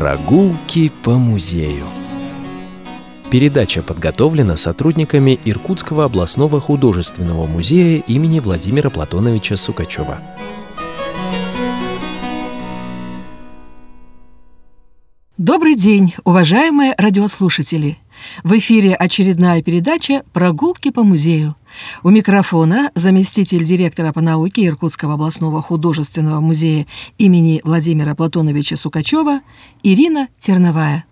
Прогулки по музею. Передача подготовлена сотрудниками Иркутского областного художественного музея имени Владимира Платоновича Сукачева. Добрый день, уважаемые радиослушатели! В эфире очередная передача «Прогулки по музею». У микрофона заместитель директора по науке Иркутского областного художественного музея имени Владимира Платоновича Сукачева Ирина Терновая.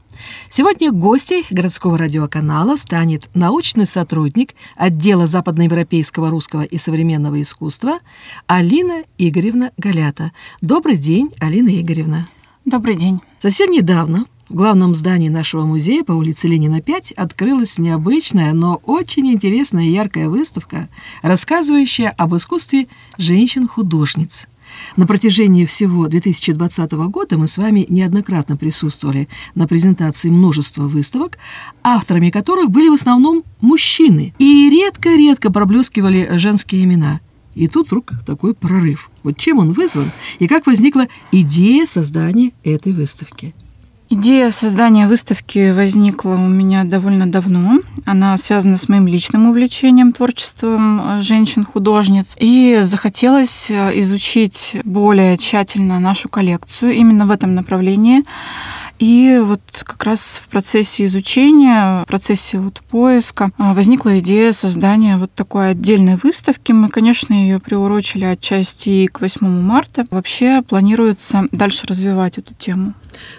Сегодня гостей городского радиоканала станет научный сотрудник отдела западноевропейского русского и современного искусства Алина Игоревна Галята. Добрый день, Алина Игоревна. Добрый день. Совсем недавно в главном здании нашего музея по улице Ленина 5 открылась необычная, но очень интересная и яркая выставка, рассказывающая об искусстве женщин-художниц. На протяжении всего 2020 года мы с вами неоднократно присутствовали на презентации множества выставок, авторами которых были в основном мужчины, и редко-редко проблескивали женские имена – и тут вдруг такой прорыв. Вот чем он вызван и как возникла идея создания этой выставки? Идея создания выставки возникла у меня довольно давно. Она связана с моим личным увлечением творчеством э, женщин-художниц. И захотелось э, изучить более тщательно нашу коллекцию именно в этом направлении. И вот как раз в процессе изучения, в процессе вот поиска а, возникла идея создания вот такой отдельной выставки. Мы, конечно, ее приурочили отчасти и к 8 марта. Вообще планируется дальше развивать эту тему.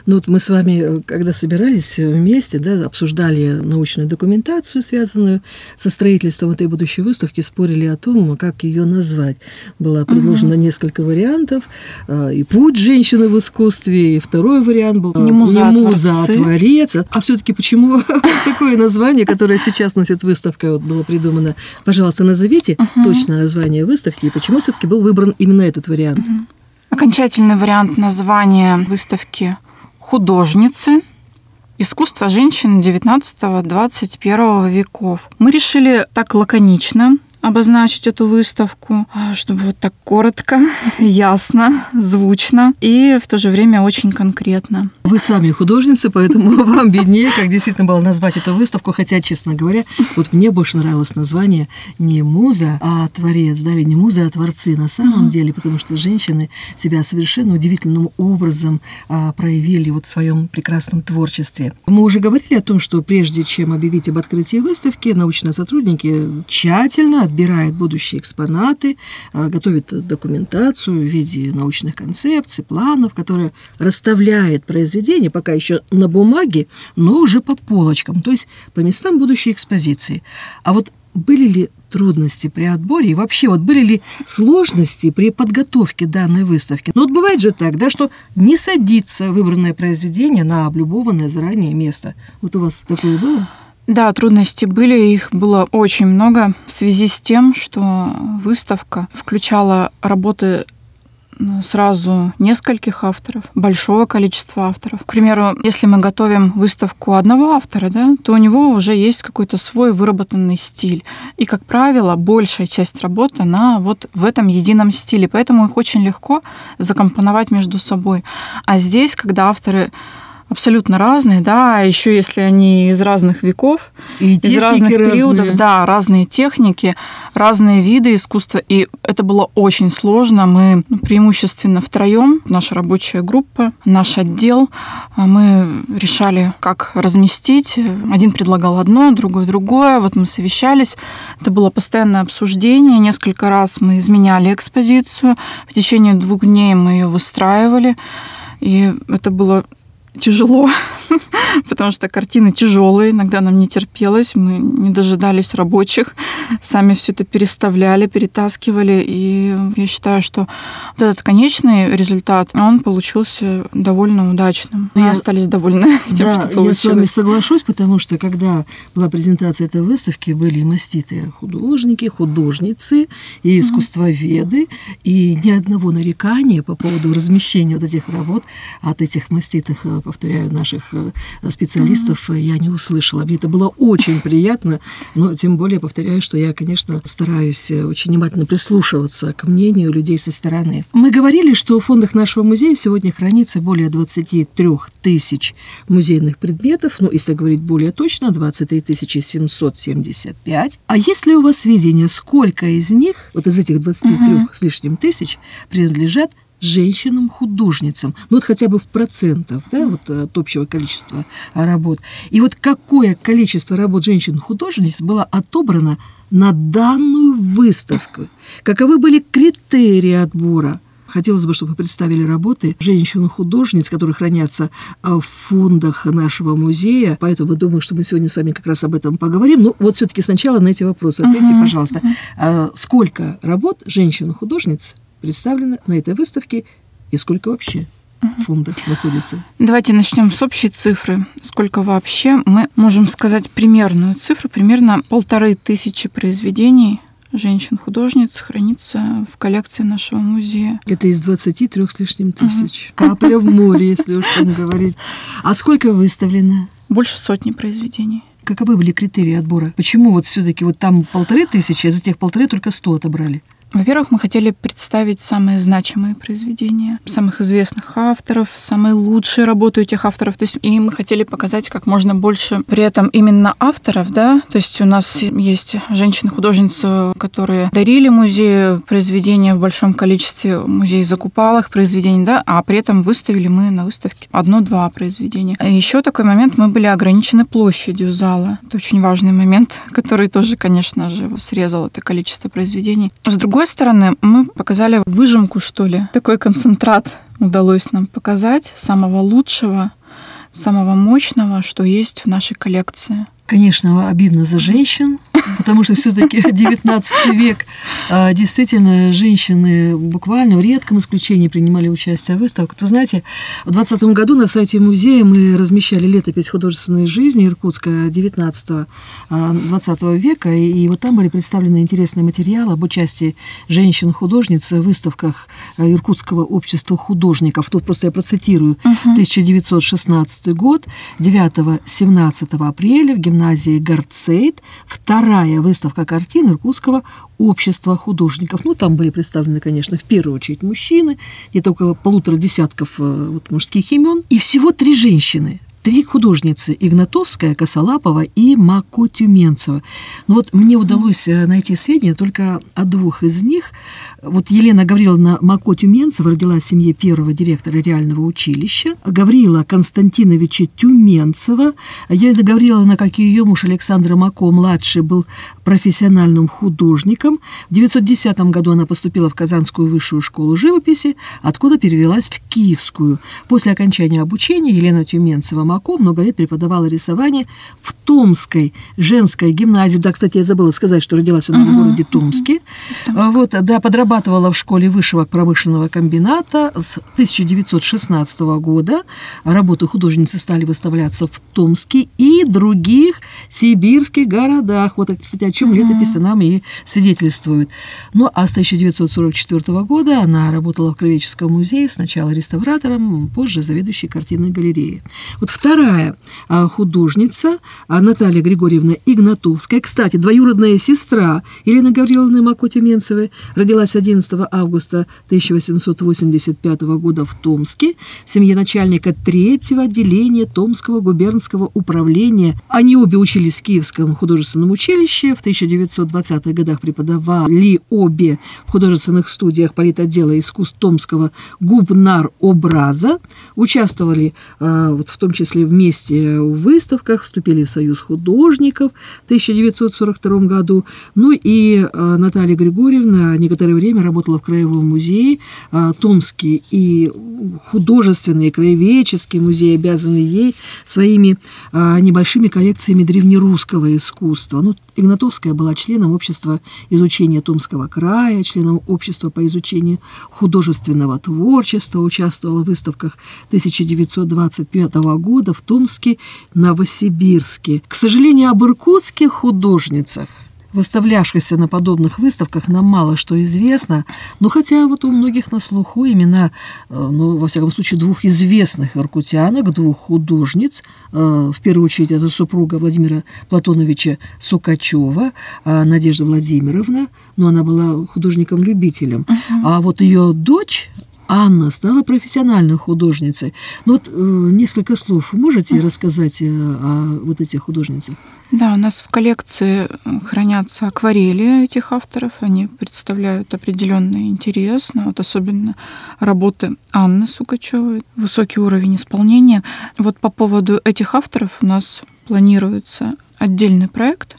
Ну вот мы с вами, когда собирались вместе, да, обсуждали научную документацию, связанную со строительством этой будущей выставки, спорили о том, как ее назвать. Было предложено угу. несколько вариантов. А, и путь женщины в искусстве, и второй вариант был не муза, не муза а творец. А все-таки почему такое название, которое сейчас носит выставка, вот было придумано? Пожалуйста, назовите точное название выставки и почему все-таки был выбран именно этот вариант? Окончательный вариант названия выставки «Художницы. Искусство женщин XIX-XXI веков». Мы решили так лаконично обозначить эту выставку, а, чтобы вот так коротко, ясно, звучно и в то же время очень конкретно. Вы сами художница, поэтому вам виднее, как действительно было назвать эту выставку, хотя, честно говоря, вот мне больше нравилось название не муза, а творец, да, или не муза, а творцы на самом mm-hmm. деле, потому что женщины себя совершенно удивительным образом а, проявили вот в своем прекрасном творчестве. Мы уже говорили о том, что прежде чем объявить об открытии выставки, научные сотрудники тщательно отбирает будущие экспонаты, а, готовит документацию в виде научных концепций, планов, которые расставляет произведение пока еще на бумаге, но уже по полочкам, то есть по местам будущей экспозиции. А вот были ли трудности при отборе и вообще вот были ли сложности при подготовке данной выставки? Ну вот бывает же так, да, что не садится выбранное произведение на облюбованное заранее место. Вот у вас такое было? Да, трудности были, их было очень много в связи с тем, что выставка включала работы сразу нескольких авторов, большого количества авторов. К примеру, если мы готовим выставку одного автора, да, то у него уже есть какой-то свой выработанный стиль. И, как правило, большая часть работы, она вот в этом едином стиле. Поэтому их очень легко закомпоновать между собой. А здесь, когда авторы абсолютно разные, да, а еще если они из разных веков, и из разных периодов, разные. да, разные техники, разные виды искусства, и это было очень сложно. Мы преимущественно втроем, наша рабочая группа, наш отдел, а мы решали, как разместить. Один предлагал одно, другой другое. Вот мы совещались. Это было постоянное обсуждение. Несколько раз мы изменяли экспозицию. В течение двух дней мы ее выстраивали. И это было тяжело, потому что картины тяжелые, иногда нам не терпелось, мы не дожидались рабочих, сами все это переставляли, перетаскивали, и я считаю, что вот этот конечный результат, он получился довольно удачным. И а, остались довольны тем, да, что получилось. Я с вами соглашусь, потому что когда была презентация этой выставки, были маститые художники, художницы и искусствоведы, и ни одного нарекания по поводу размещения вот этих работ от этих маститых, повторяю, наших э, специалистов mm-hmm. я не услышала. Мне это было очень приятно, но тем более повторяю, что я, конечно, стараюсь очень внимательно прислушиваться к мнению людей со стороны. Мы говорили, что в фондах нашего музея сегодня хранится более 23 тысяч музейных предметов, ну, если говорить более точно, 23 775. А есть ли у вас видение, сколько из них, вот из этих 23 угу. с лишним тысяч, принадлежат женщинам-художницам, ну вот хотя бы в процентах, да, вот от общего количества работ. И вот какое количество работ женщин-художниц было отобрано на данную выставку? Каковы были критерии отбора? Хотелось бы, чтобы вы представили работы женщин-художниц, которые хранятся а, в фондах нашего музея. Поэтому думаю, что мы сегодня с вами как раз об этом поговорим. Ну, вот все-таки сначала на эти вопросы ответьте, uh-huh, пожалуйста. Uh-huh. Сколько работ женщин-художниц представлено на этой выставке и сколько вообще? в фондах находится? Давайте начнем с общей цифры. Сколько вообще? Мы можем сказать примерную цифру. Примерно полторы тысячи произведений женщин-художниц хранится в коллекции нашего музея. Это из 23 с лишним тысяч. Угу. Капля в море, если уж там говорить. А сколько выставлено? Больше сотни произведений. Каковы были критерии отбора? Почему вот все-таки вот там полторы тысячи, а за тех полторы только сто отобрали? Во-первых, мы хотели представить самые значимые произведения самых известных авторов, самые лучшие работы этих авторов. То есть, и мы хотели показать как можно больше при этом именно авторов, да. То есть у нас есть женщины-художницы, которые дарили музею произведения в большом количестве, музей закупал их произведений, да, а при этом выставили мы на выставке одно-два произведения. И еще такой момент, мы были ограничены площадью зала. Это очень важный момент, который тоже, конечно же, срезал это количество произведений. С другой другой стороны, мы показали выжимку, что ли. Такой концентрат удалось нам показать самого лучшего, самого мощного, что есть в нашей коллекции. Конечно, обидно за женщин, потому что все-таки 19 век а, действительно женщины буквально в редком исключении принимали участие в выставках. Вы знаете, в 2020 году на сайте музея мы размещали летопись художественной жизни Иркутска 19-20 а, века, и вот там были представлены интересные материалы об участии женщин-художниц в выставках а, Иркутского общества художников. Тут просто я процитирую. Uh-huh. 1916 год, 9-17 апреля в гимназии гимназии Гарцейт вторая выставка картин Иркутского общества художников. Ну, там были представлены, конечно, в первую очередь мужчины, где-то около полутора десятков э, вот, мужских имен, и всего три женщины три художницы – Игнатовская, Косолапова и Мако Тюменцева. Но вот мне удалось э, найти сведения только о двух из них. Вот Елена Гавриловна Мако Тюменцева родилась в семье первого директора реального училища. Гаврила Константиновича Тюменцева. Елена Гавриловна, как и ее муж Александр Мако, младший, был профессиональным художником. В 1910 году она поступила в Казанскую высшую школу живописи, откуда перевелась в Киевскую. После окончания обучения Елена Тюменцева Мако много лет преподавала рисование в Томской женской гимназии. Да, кстати, я забыла сказать, что родилась она uh-huh, в городе Томске. Uh-huh. Вот, да, подрабатывала в школе высшего промышленного комбината с 1916 года. Работы художницы стали выставляться в Томске и других сибирских городах. Вот, кстати, о чем uh-huh. летописи нам и свидетельствует. Ну, а с 1944 года она работала в Кровеческом музее, сначала реставратором, позже заведующей картинной галереей. Вот вторая а, художница а, Наталья Григорьевна Игнатовская, кстати, двоюродная сестра Елены Гавриловны Макотюменцевой, родилась 11 августа 1885 года в Томске, семье начальника третьего отделения Томского губернского управления. Они обе учились в Киевском художественном училище, в 1920-х годах преподавали обе в художественных студиях политотдела искусств Томского губнар-образа, участвовали э, вот в том числе вместе в выставках, вступили в Союз художников в 1942 году. Ну и э, Наталья Григорьевна некоторое время работала в Краевом музее. Э, Томский и художественный, краеведческий музей обязаны ей своими э, небольшими коллекциями древнерусского искусства. Ну, Игнатовская была членом общества изучения Томского края, членом общества по изучению художественного творчества, участвовала в выставках 1925 года в Томске, Новосибирске. К сожалению, об иркутских художницах выставлявшихся на подобных выставках, нам мало что известно. Но хотя вот у многих на слуху имена, э, ну, во всяком случае, двух известных иркутянок, двух художниц. Э, в первую очередь, это супруга Владимира Платоновича Сукачева, э, Надежда Владимировна. Но она была художником-любителем. Uh-huh. А вот ее дочь Анна стала профессиональной художницей. Ну вот э, несколько слов можете рассказать э, о вот этих художницах? Да, у нас в коллекции э, хранятся акварели этих авторов. Они представляют определенный интерес, но вот особенно работы Анны Сукачевой, высокий уровень исполнения. Вот по поводу этих авторов у нас планируется отдельный проект,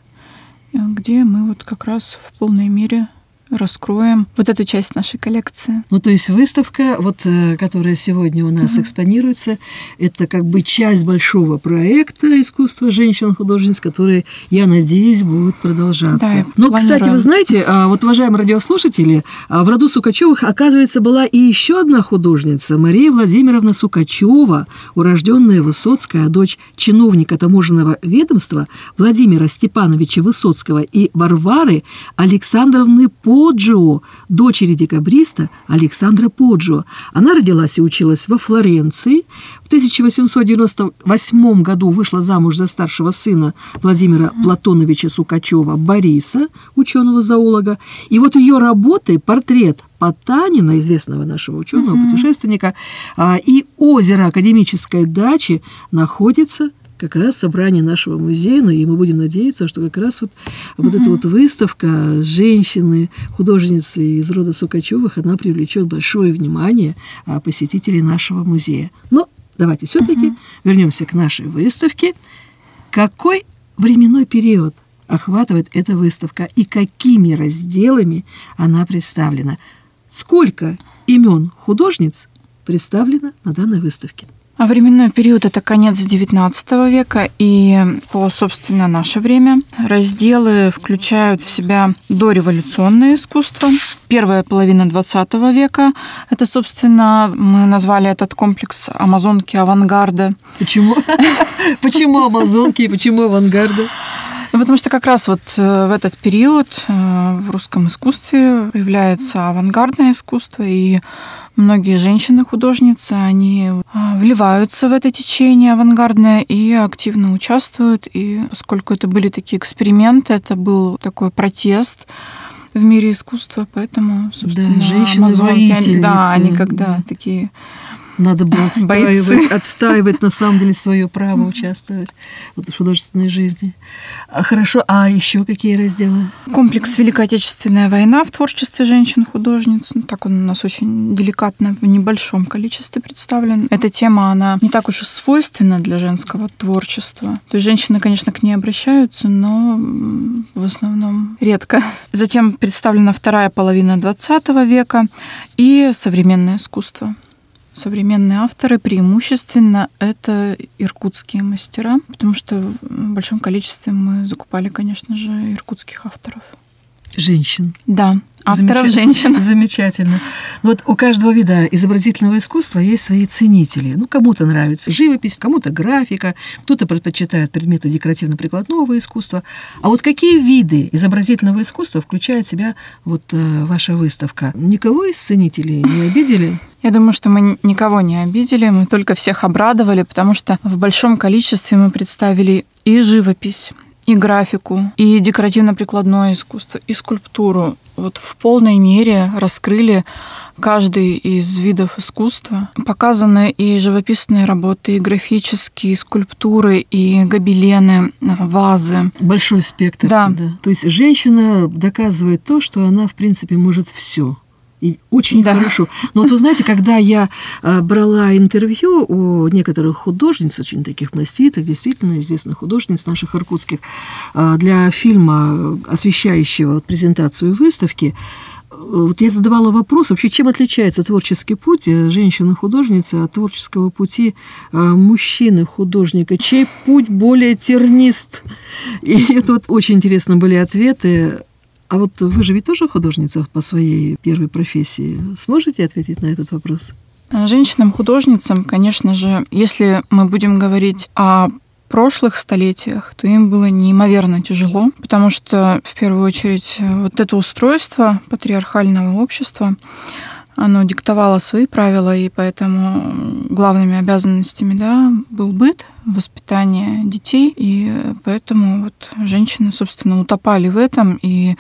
э, где мы вот как раз в полной мере раскроем вот эту часть нашей коллекции. Ну, то есть выставка, вот, э, которая сегодня у нас угу. экспонируется, это как бы часть большого проекта искусства женщин-художниц, который, я надеюсь, будет продолжаться. Да, Но, кстати, вы знаете, а, вот, уважаемые радиослушатели, а, в роду Сукачевых, оказывается, была и еще одна художница, Мария Владимировна Сукачева, урожденная Высоцкая, дочь чиновника таможенного ведомства Владимира Степановича Высоцкого и Варвары Александровны По Поджио, дочери декабриста Александра Поджио. Она родилась и училась во Флоренции. В 1898 году вышла замуж за старшего сына Владимира Платоновича Сукачева Бориса, ученого-зоолога. И вот ее работы, портрет Потанина, известного нашего ученого-путешественника, а, и озеро академической дачи находится как раз собрание нашего музея, ну и мы будем надеяться, что как раз вот, вот эта вот выставка женщины, художницы из рода Сукачевых, она привлечет большое внимание а, посетителей нашего музея. Но давайте все-таки вернемся к нашей выставке. Какой временной период охватывает эта выставка и какими разделами она представлена? Сколько имен художниц представлено на данной выставке? А временной период – это конец XIX века, и по, собственно, наше время разделы включают в себя дореволюционное искусство, первая половина XX века. Это, собственно, мы назвали этот комплекс «Амазонки авангарда». Почему? Почему амазонки и почему авангарда? Ну, потому что как раз вот э, в этот период э, в русском искусстве появляется авангардное искусство, и многие женщины-художницы, они а, вливаются в это течение авангардное и активно участвуют. И поскольку это были такие эксперименты, это был такой протест в мире искусства, поэтому, собственно, да, женщины-воительницы. Да, они когда да. такие надо было отстаивать, отстаивать на самом деле свое право участвовать в художественной жизни. А, хорошо, а еще какие разделы? Комплекс Великая Отечественная война в творчестве женщин-художниц. Ну, так он у нас очень деликатно в небольшом количестве представлен. Эта тема, она не так уж и свойственна для женского творчества. То есть женщины, конечно, к ней обращаются, но в основном редко. Затем представлена вторая половина XX века и современное искусство современные авторы преимущественно это иркутские мастера, потому что в большом количестве мы закупали, конечно же, иркутских авторов. Женщин. Да, авторов женщин. Замечательно. Вот у каждого вида изобразительного искусства есть свои ценители. Ну, кому-то нравится живопись, кому-то графика, кто-то предпочитает предметы декоративно-прикладного искусства. А вот какие виды изобразительного искусства включает в себя вот э, ваша выставка? Никого из ценителей не обидели? Я думаю, что мы никого не обидели, мы только всех обрадовали, потому что в большом количестве мы представили и живопись, и графику, и декоративно-прикладное искусство, и скульптуру. Вот в полной мере раскрыли каждый из видов искусства. Показаны и живописные работы, и графические, и скульптуры, и гобелены, вазы. Большой спектр. Да. да. То есть женщина доказывает то, что она, в принципе, может все. И очень да. хорошо. Но вот вы знаете, когда я а, брала интервью у некоторых художниц, очень таких маститых, действительно известных художниц наших иркутских, а, для фильма, освещающего презентацию выставки, вот я задавала вопрос, вообще, чем отличается творческий путь женщины-художницы от творческого пути мужчины-художника? Чей путь более тернист? И это вот очень интересно были ответы. А вот вы же ведь тоже художница по своей первой профессии. Сможете ответить на этот вопрос? Женщинам-художницам, конечно же, если мы будем говорить о прошлых столетиях, то им было неимоверно тяжело, потому что, в первую очередь, вот это устройство патриархального общества, оно диктовало свои правила, и поэтому главными обязанностями да, был быт, воспитание детей, и поэтому вот женщины, собственно, утопали в этом. И...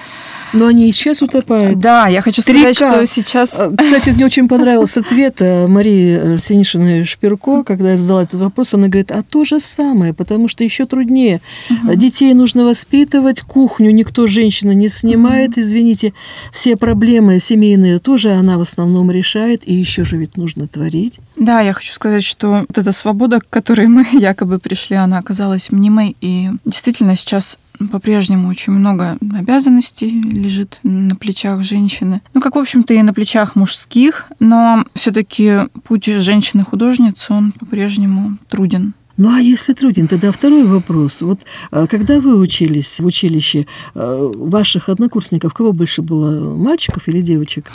Но они и сейчас утопают. Да, я хочу сказать, что сейчас... А, кстати, мне очень понравился ответ э, Марии Синишиной Шпирко, когда я задала этот вопрос, она говорит, а то же самое, потому что еще труднее. Угу. Детей нужно воспитывать, кухню никто женщина не снимает, угу. извините, все проблемы семейные тоже она в основном решает, и еще же ведь нужно творить. Да, я хочу сказать, что вот эта свобода, к которой мы якобы пришли, она оказалась мнимой. И действительно сейчас по-прежнему очень много обязанностей лежит на плечах женщины. Ну, как, в общем-то, и на плечах мужских, но все-таки путь женщины-художницы, он по-прежнему труден. Ну а если труден, тогда второй вопрос. Вот а, когда вы учились в училище, а, ваших однокурсников кого больше было, мальчиков или девочек?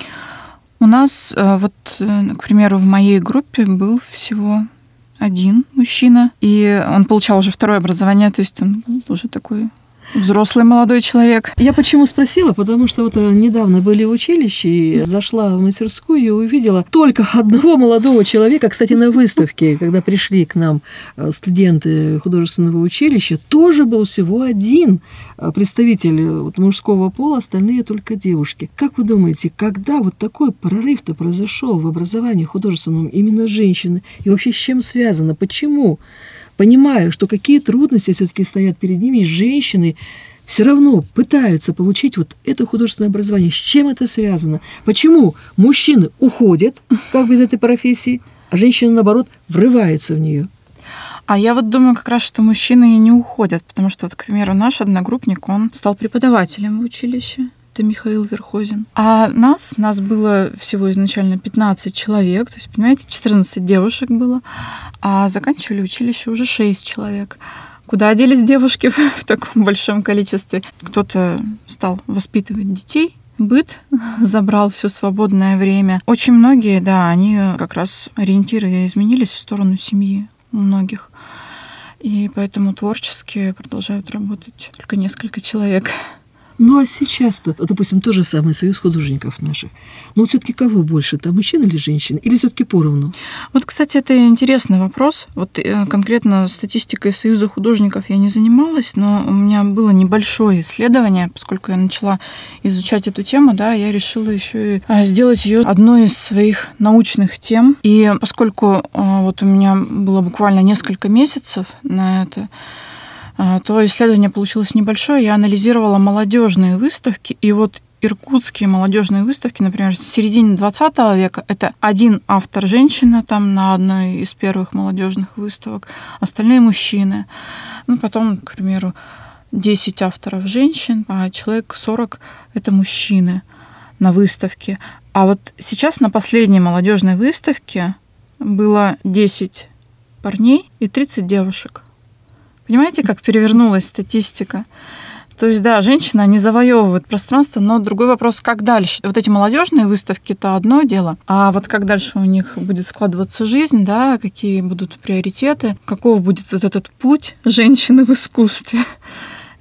У нас, э, вот, э, к примеру, в моей группе был всего один мужчина, и он получал уже второе образование, то есть он был уже такой Взрослый молодой человек. Я почему спросила? Потому что вот э, недавно были в училище, и зашла в мастерскую и увидела только одного молодого человека, кстати, на выставке, когда пришли к нам э, студенты художественного училища, тоже был всего один э, представитель вот мужского пола, остальные только девушки. Как вы думаете, когда вот такой прорыв-то произошел в образовании художественном именно женщины? И вообще с чем связано? Почему? Понимая, что какие трудности все-таки стоят перед ними, женщины все равно пытаются получить вот это художественное образование. С чем это связано? Почему мужчины уходят как бы из этой профессии, а женщина, наоборот, врывается в нее? А я вот думаю как раз, что мужчины и не уходят, потому что, вот, к примеру, наш одногруппник, он стал преподавателем в училище это Михаил Верхозин. А нас, нас было всего изначально 15 человек, то есть, понимаете, 14 девушек было, а заканчивали училище уже 6 человек. Куда делись девушки в таком большом количестве? Кто-то стал воспитывать детей, быт забрал все свободное время. Очень многие, да, они как раз ориентиры изменились в сторону семьи у многих. И поэтому творчески продолжают работать только несколько человек. Ну а сейчас-то, допустим, то же самое Союз художников наших. Но вот все-таки кого больше, там мужчин или женщин? Или все-таки поровну? Вот, кстати, это интересный вопрос. Вот э, конкретно статистикой Союза художников я не занималась, но у меня было небольшое исследование, поскольку я начала изучать эту тему, да, я решила еще и а, сделать ее одной из своих научных тем. И поскольку а, вот у меня было буквально несколько месяцев на это, то исследование получилось небольшое. Я анализировала молодежные выставки, и вот иркутские молодежные выставки, например, в середине 20 века, это один автор женщина там на одной из первых молодежных выставок, остальные мужчины. Ну, потом, к примеру, 10 авторов женщин, а человек 40 это мужчины на выставке. А вот сейчас на последней молодежной выставке было 10 парней и 30 девушек. Понимаете, как перевернулась статистика? То есть, да, женщины, они завоевывают пространство, но другой вопрос, как дальше? Вот эти молодежные выставки это одно дело, а вот как дальше у них будет складываться жизнь, да, какие будут приоритеты, каков будет вот этот путь женщины в искусстве.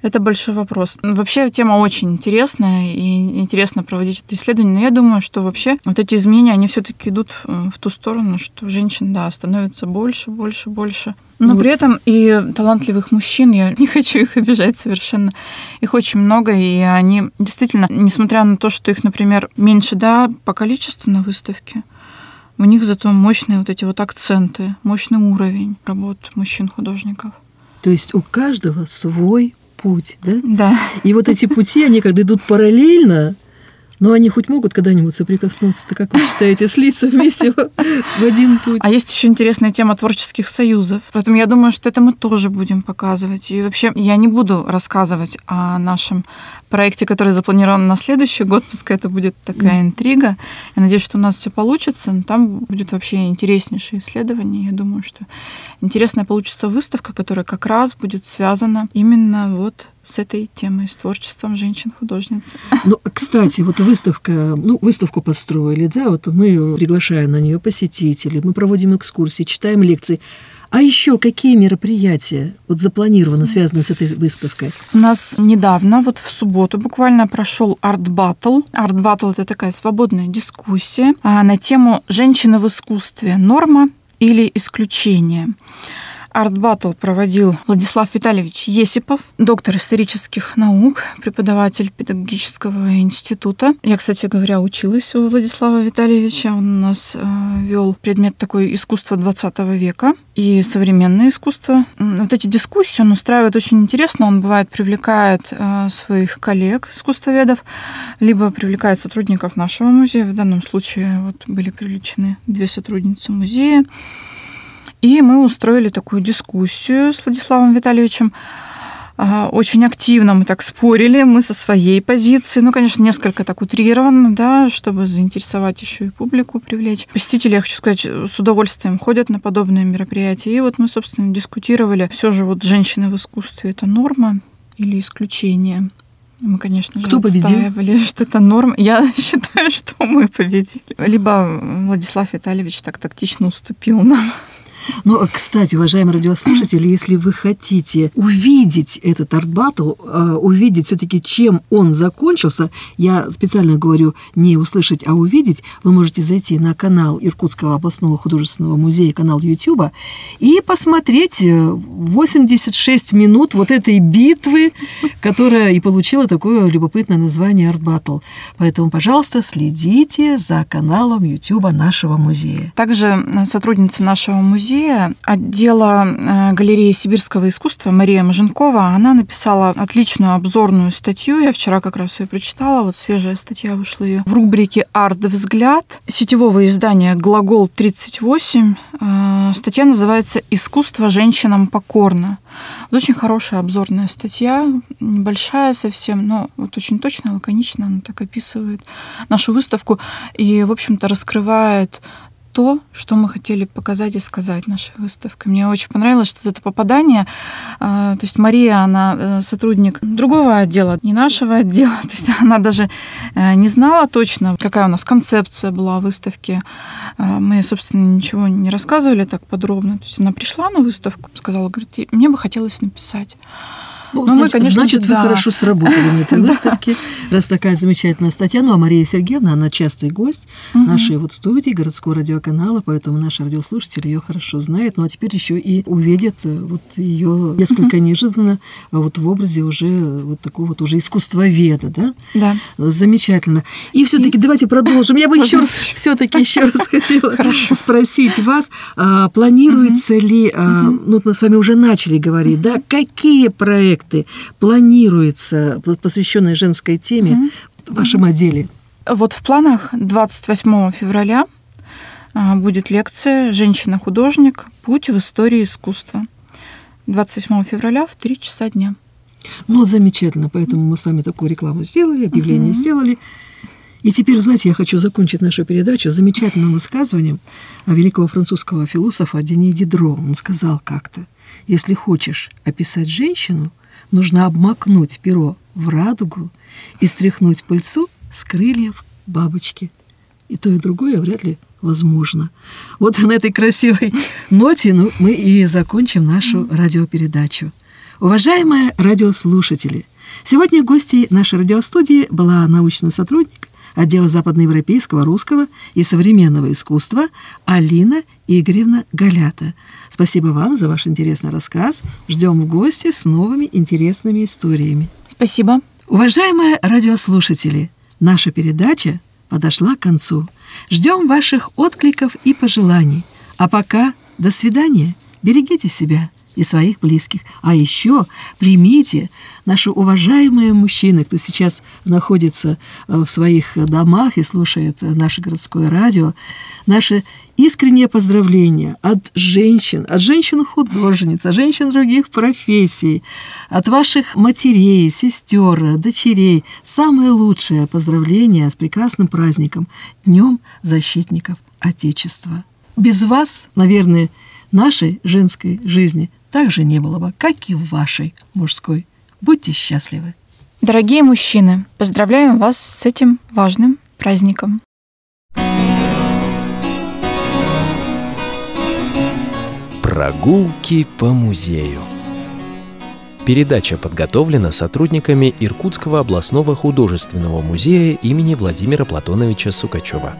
Это большой вопрос. Вообще тема очень интересная, и интересно проводить это исследование, но я думаю, что вообще вот эти изменения, они все-таки идут э, в ту сторону, что женщин, да, становится больше, больше, больше. Но вот. при этом и талантливых мужчин, я не хочу их обижать совершенно, их очень много, и они действительно, несмотря на то, что их, например, меньше, да, по количеству на выставке, у них зато мощные вот эти вот акценты, мощный уровень работ мужчин-художников. То есть у каждого свой путь, да? Да. И вот эти пути, они когда идут параллельно, но они хоть могут когда-нибудь соприкоснуться, то как вы считаете, слиться вместе в один путь? А есть еще интересная тема творческих союзов. Поэтому я думаю, что это мы тоже будем показывать. И вообще я не буду рассказывать о нашем проекте, который запланирован на следующий год. Пускай это будет такая интрига. Я надеюсь, что у нас все получится. Но там будет вообще интереснейшее исследование. Я думаю, что интересная получится выставка, которая как раз будет связана именно вот с этой темой, с творчеством женщин-художниц. Ну, кстати, вот выставка, ну, выставку построили, да, вот мы приглашаем на нее посетителей, мы проводим экскурсии, читаем лекции. А еще какие мероприятия вот запланированы, связаны с этой выставкой? У нас недавно, вот в субботу буквально прошел арт-баттл. Арт-баттл – это такая свободная дискуссия а, на тему «Женщины в искусстве. Норма или исключение?». Арт-баттл проводил Владислав Витальевич Есипов, доктор исторических наук, преподаватель педагогического института. Я, кстати говоря, училась у Владислава Витальевича. Он у нас э, вел предмет такой искусство 20 века и современное искусство. Вот эти дискуссии он устраивает очень интересно. Он бывает привлекает э, своих коллег, искусствоведов, либо привлекает сотрудников нашего музея. В данном случае вот были привлечены две сотрудницы музея. И мы устроили такую дискуссию с Владиславом Витальевичем. Очень активно мы так спорили, мы со своей позиции, ну, конечно, несколько так утрированно, да, чтобы заинтересовать еще и публику, привлечь. Посетители, я хочу сказать, с удовольствием ходят на подобные мероприятия. И вот мы, собственно, дискутировали, все же вот женщины в искусстве – это норма или исключение? Мы, конечно же, Кто победил? что это норма. Я считаю, что мы победили. Либо Владислав Витальевич так тактично уступил нам. Ну, кстати, уважаемые радиослушатели, если вы хотите увидеть этот арт-баттл, э, увидеть все-таки, чем он закончился, я специально говорю не услышать, а увидеть, вы можете зайти на канал Иркутского областного художественного музея, канал YouTube, и посмотреть 86 э, минут вот этой битвы, которая и получила такое любопытное название арт-баттл. Поэтому, пожалуйста, следите за каналом YouTube нашего музея. Также э, сотрудница нашего музея музея отдела э, галереи сибирского искусства Мария Маженкова, она написала отличную обзорную статью. Я вчера как раз ее прочитала. Вот свежая статья вышла ее в рубрике «Арт взгляд» сетевого издания «Глагол 38». Э, статья называется «Искусство женщинам покорно». Вот очень хорошая обзорная статья, небольшая совсем, но вот очень точно, лаконично она так описывает нашу выставку и, в общем-то, раскрывает то, что мы хотели показать и сказать нашей выставкой. Мне очень понравилось, что это попадание. А, то есть Мария, она э, сотрудник другого отдела, не нашего отдела. То есть она даже э, не знала точно, какая у нас концепция была выставки. А, мы, собственно, ничего не рассказывали так подробно. То есть она пришла на выставку, сказала, говорит, мне бы хотелось написать. Ну, значит, мы, конечно, значит да. вы хорошо сработали на этой выставке, раз такая замечательная статья. Ну, а Мария Сергеевна, она частый гость нашей вот студии, городского радиоканала, поэтому наши радиослушатели ее хорошо знают. Ну, а теперь еще и увидят э, вот ее несколько неожиданно а вот в образе уже вот такого вот уже искусствоведа, да? Да. Замечательно. И все-таки давайте продолжим. Я бы еще раз, все-таки еще раз хотела спросить вас, а, планируется ли, а, ну, мы с вами уже начали говорить, да, какие проекты проекты планируется, посвященные женской теме mm в вашем отделе? Вот в планах 28 февраля а, будет лекция «Женщина-художник. Путь в истории искусства». 28 февраля в 3 часа дня. Ну, замечательно. Поэтому мы с вами такую рекламу сделали, объявление угу. сделали. И теперь, знаете, я хочу закончить нашу передачу замечательным высказыванием великого французского философа Дени Дидро. Он сказал как-то, если хочешь описать женщину – нужно обмакнуть перо в радугу и стряхнуть пыльцу с крыльев бабочки. И то, и другое вряд ли возможно. Вот на этой красивой ноте ну, мы и закончим нашу радиопередачу. Уважаемые радиослушатели, сегодня гостьей нашей радиостудии была научный сотрудник отдела западноевропейского, русского и современного искусства Алина Игоревна Галята. Спасибо вам за ваш интересный рассказ. Ждем в гости с новыми интересными историями. Спасибо. Уважаемые радиослушатели, наша передача подошла к концу. Ждем ваших откликов и пожеланий. А пока до свидания. Берегите себя и своих близких. А еще примите наши уважаемые мужчины, кто сейчас находится э, в своих домах и слушает наше городское радио, наше искреннее поздравление от женщин, от женщин-художниц, от женщин других профессий, от ваших матерей, сестер, дочерей. Самое лучшее поздравление с прекрасным праздником, Днем защитников Отечества. Без вас, наверное, нашей женской жизни также не было бы, как и в вашей мужской. Будьте счастливы. Дорогие мужчины, поздравляем вас с этим важным праздником. Прогулки по музею. Передача подготовлена сотрудниками Иркутского областного художественного музея имени Владимира Платоновича Сукачева.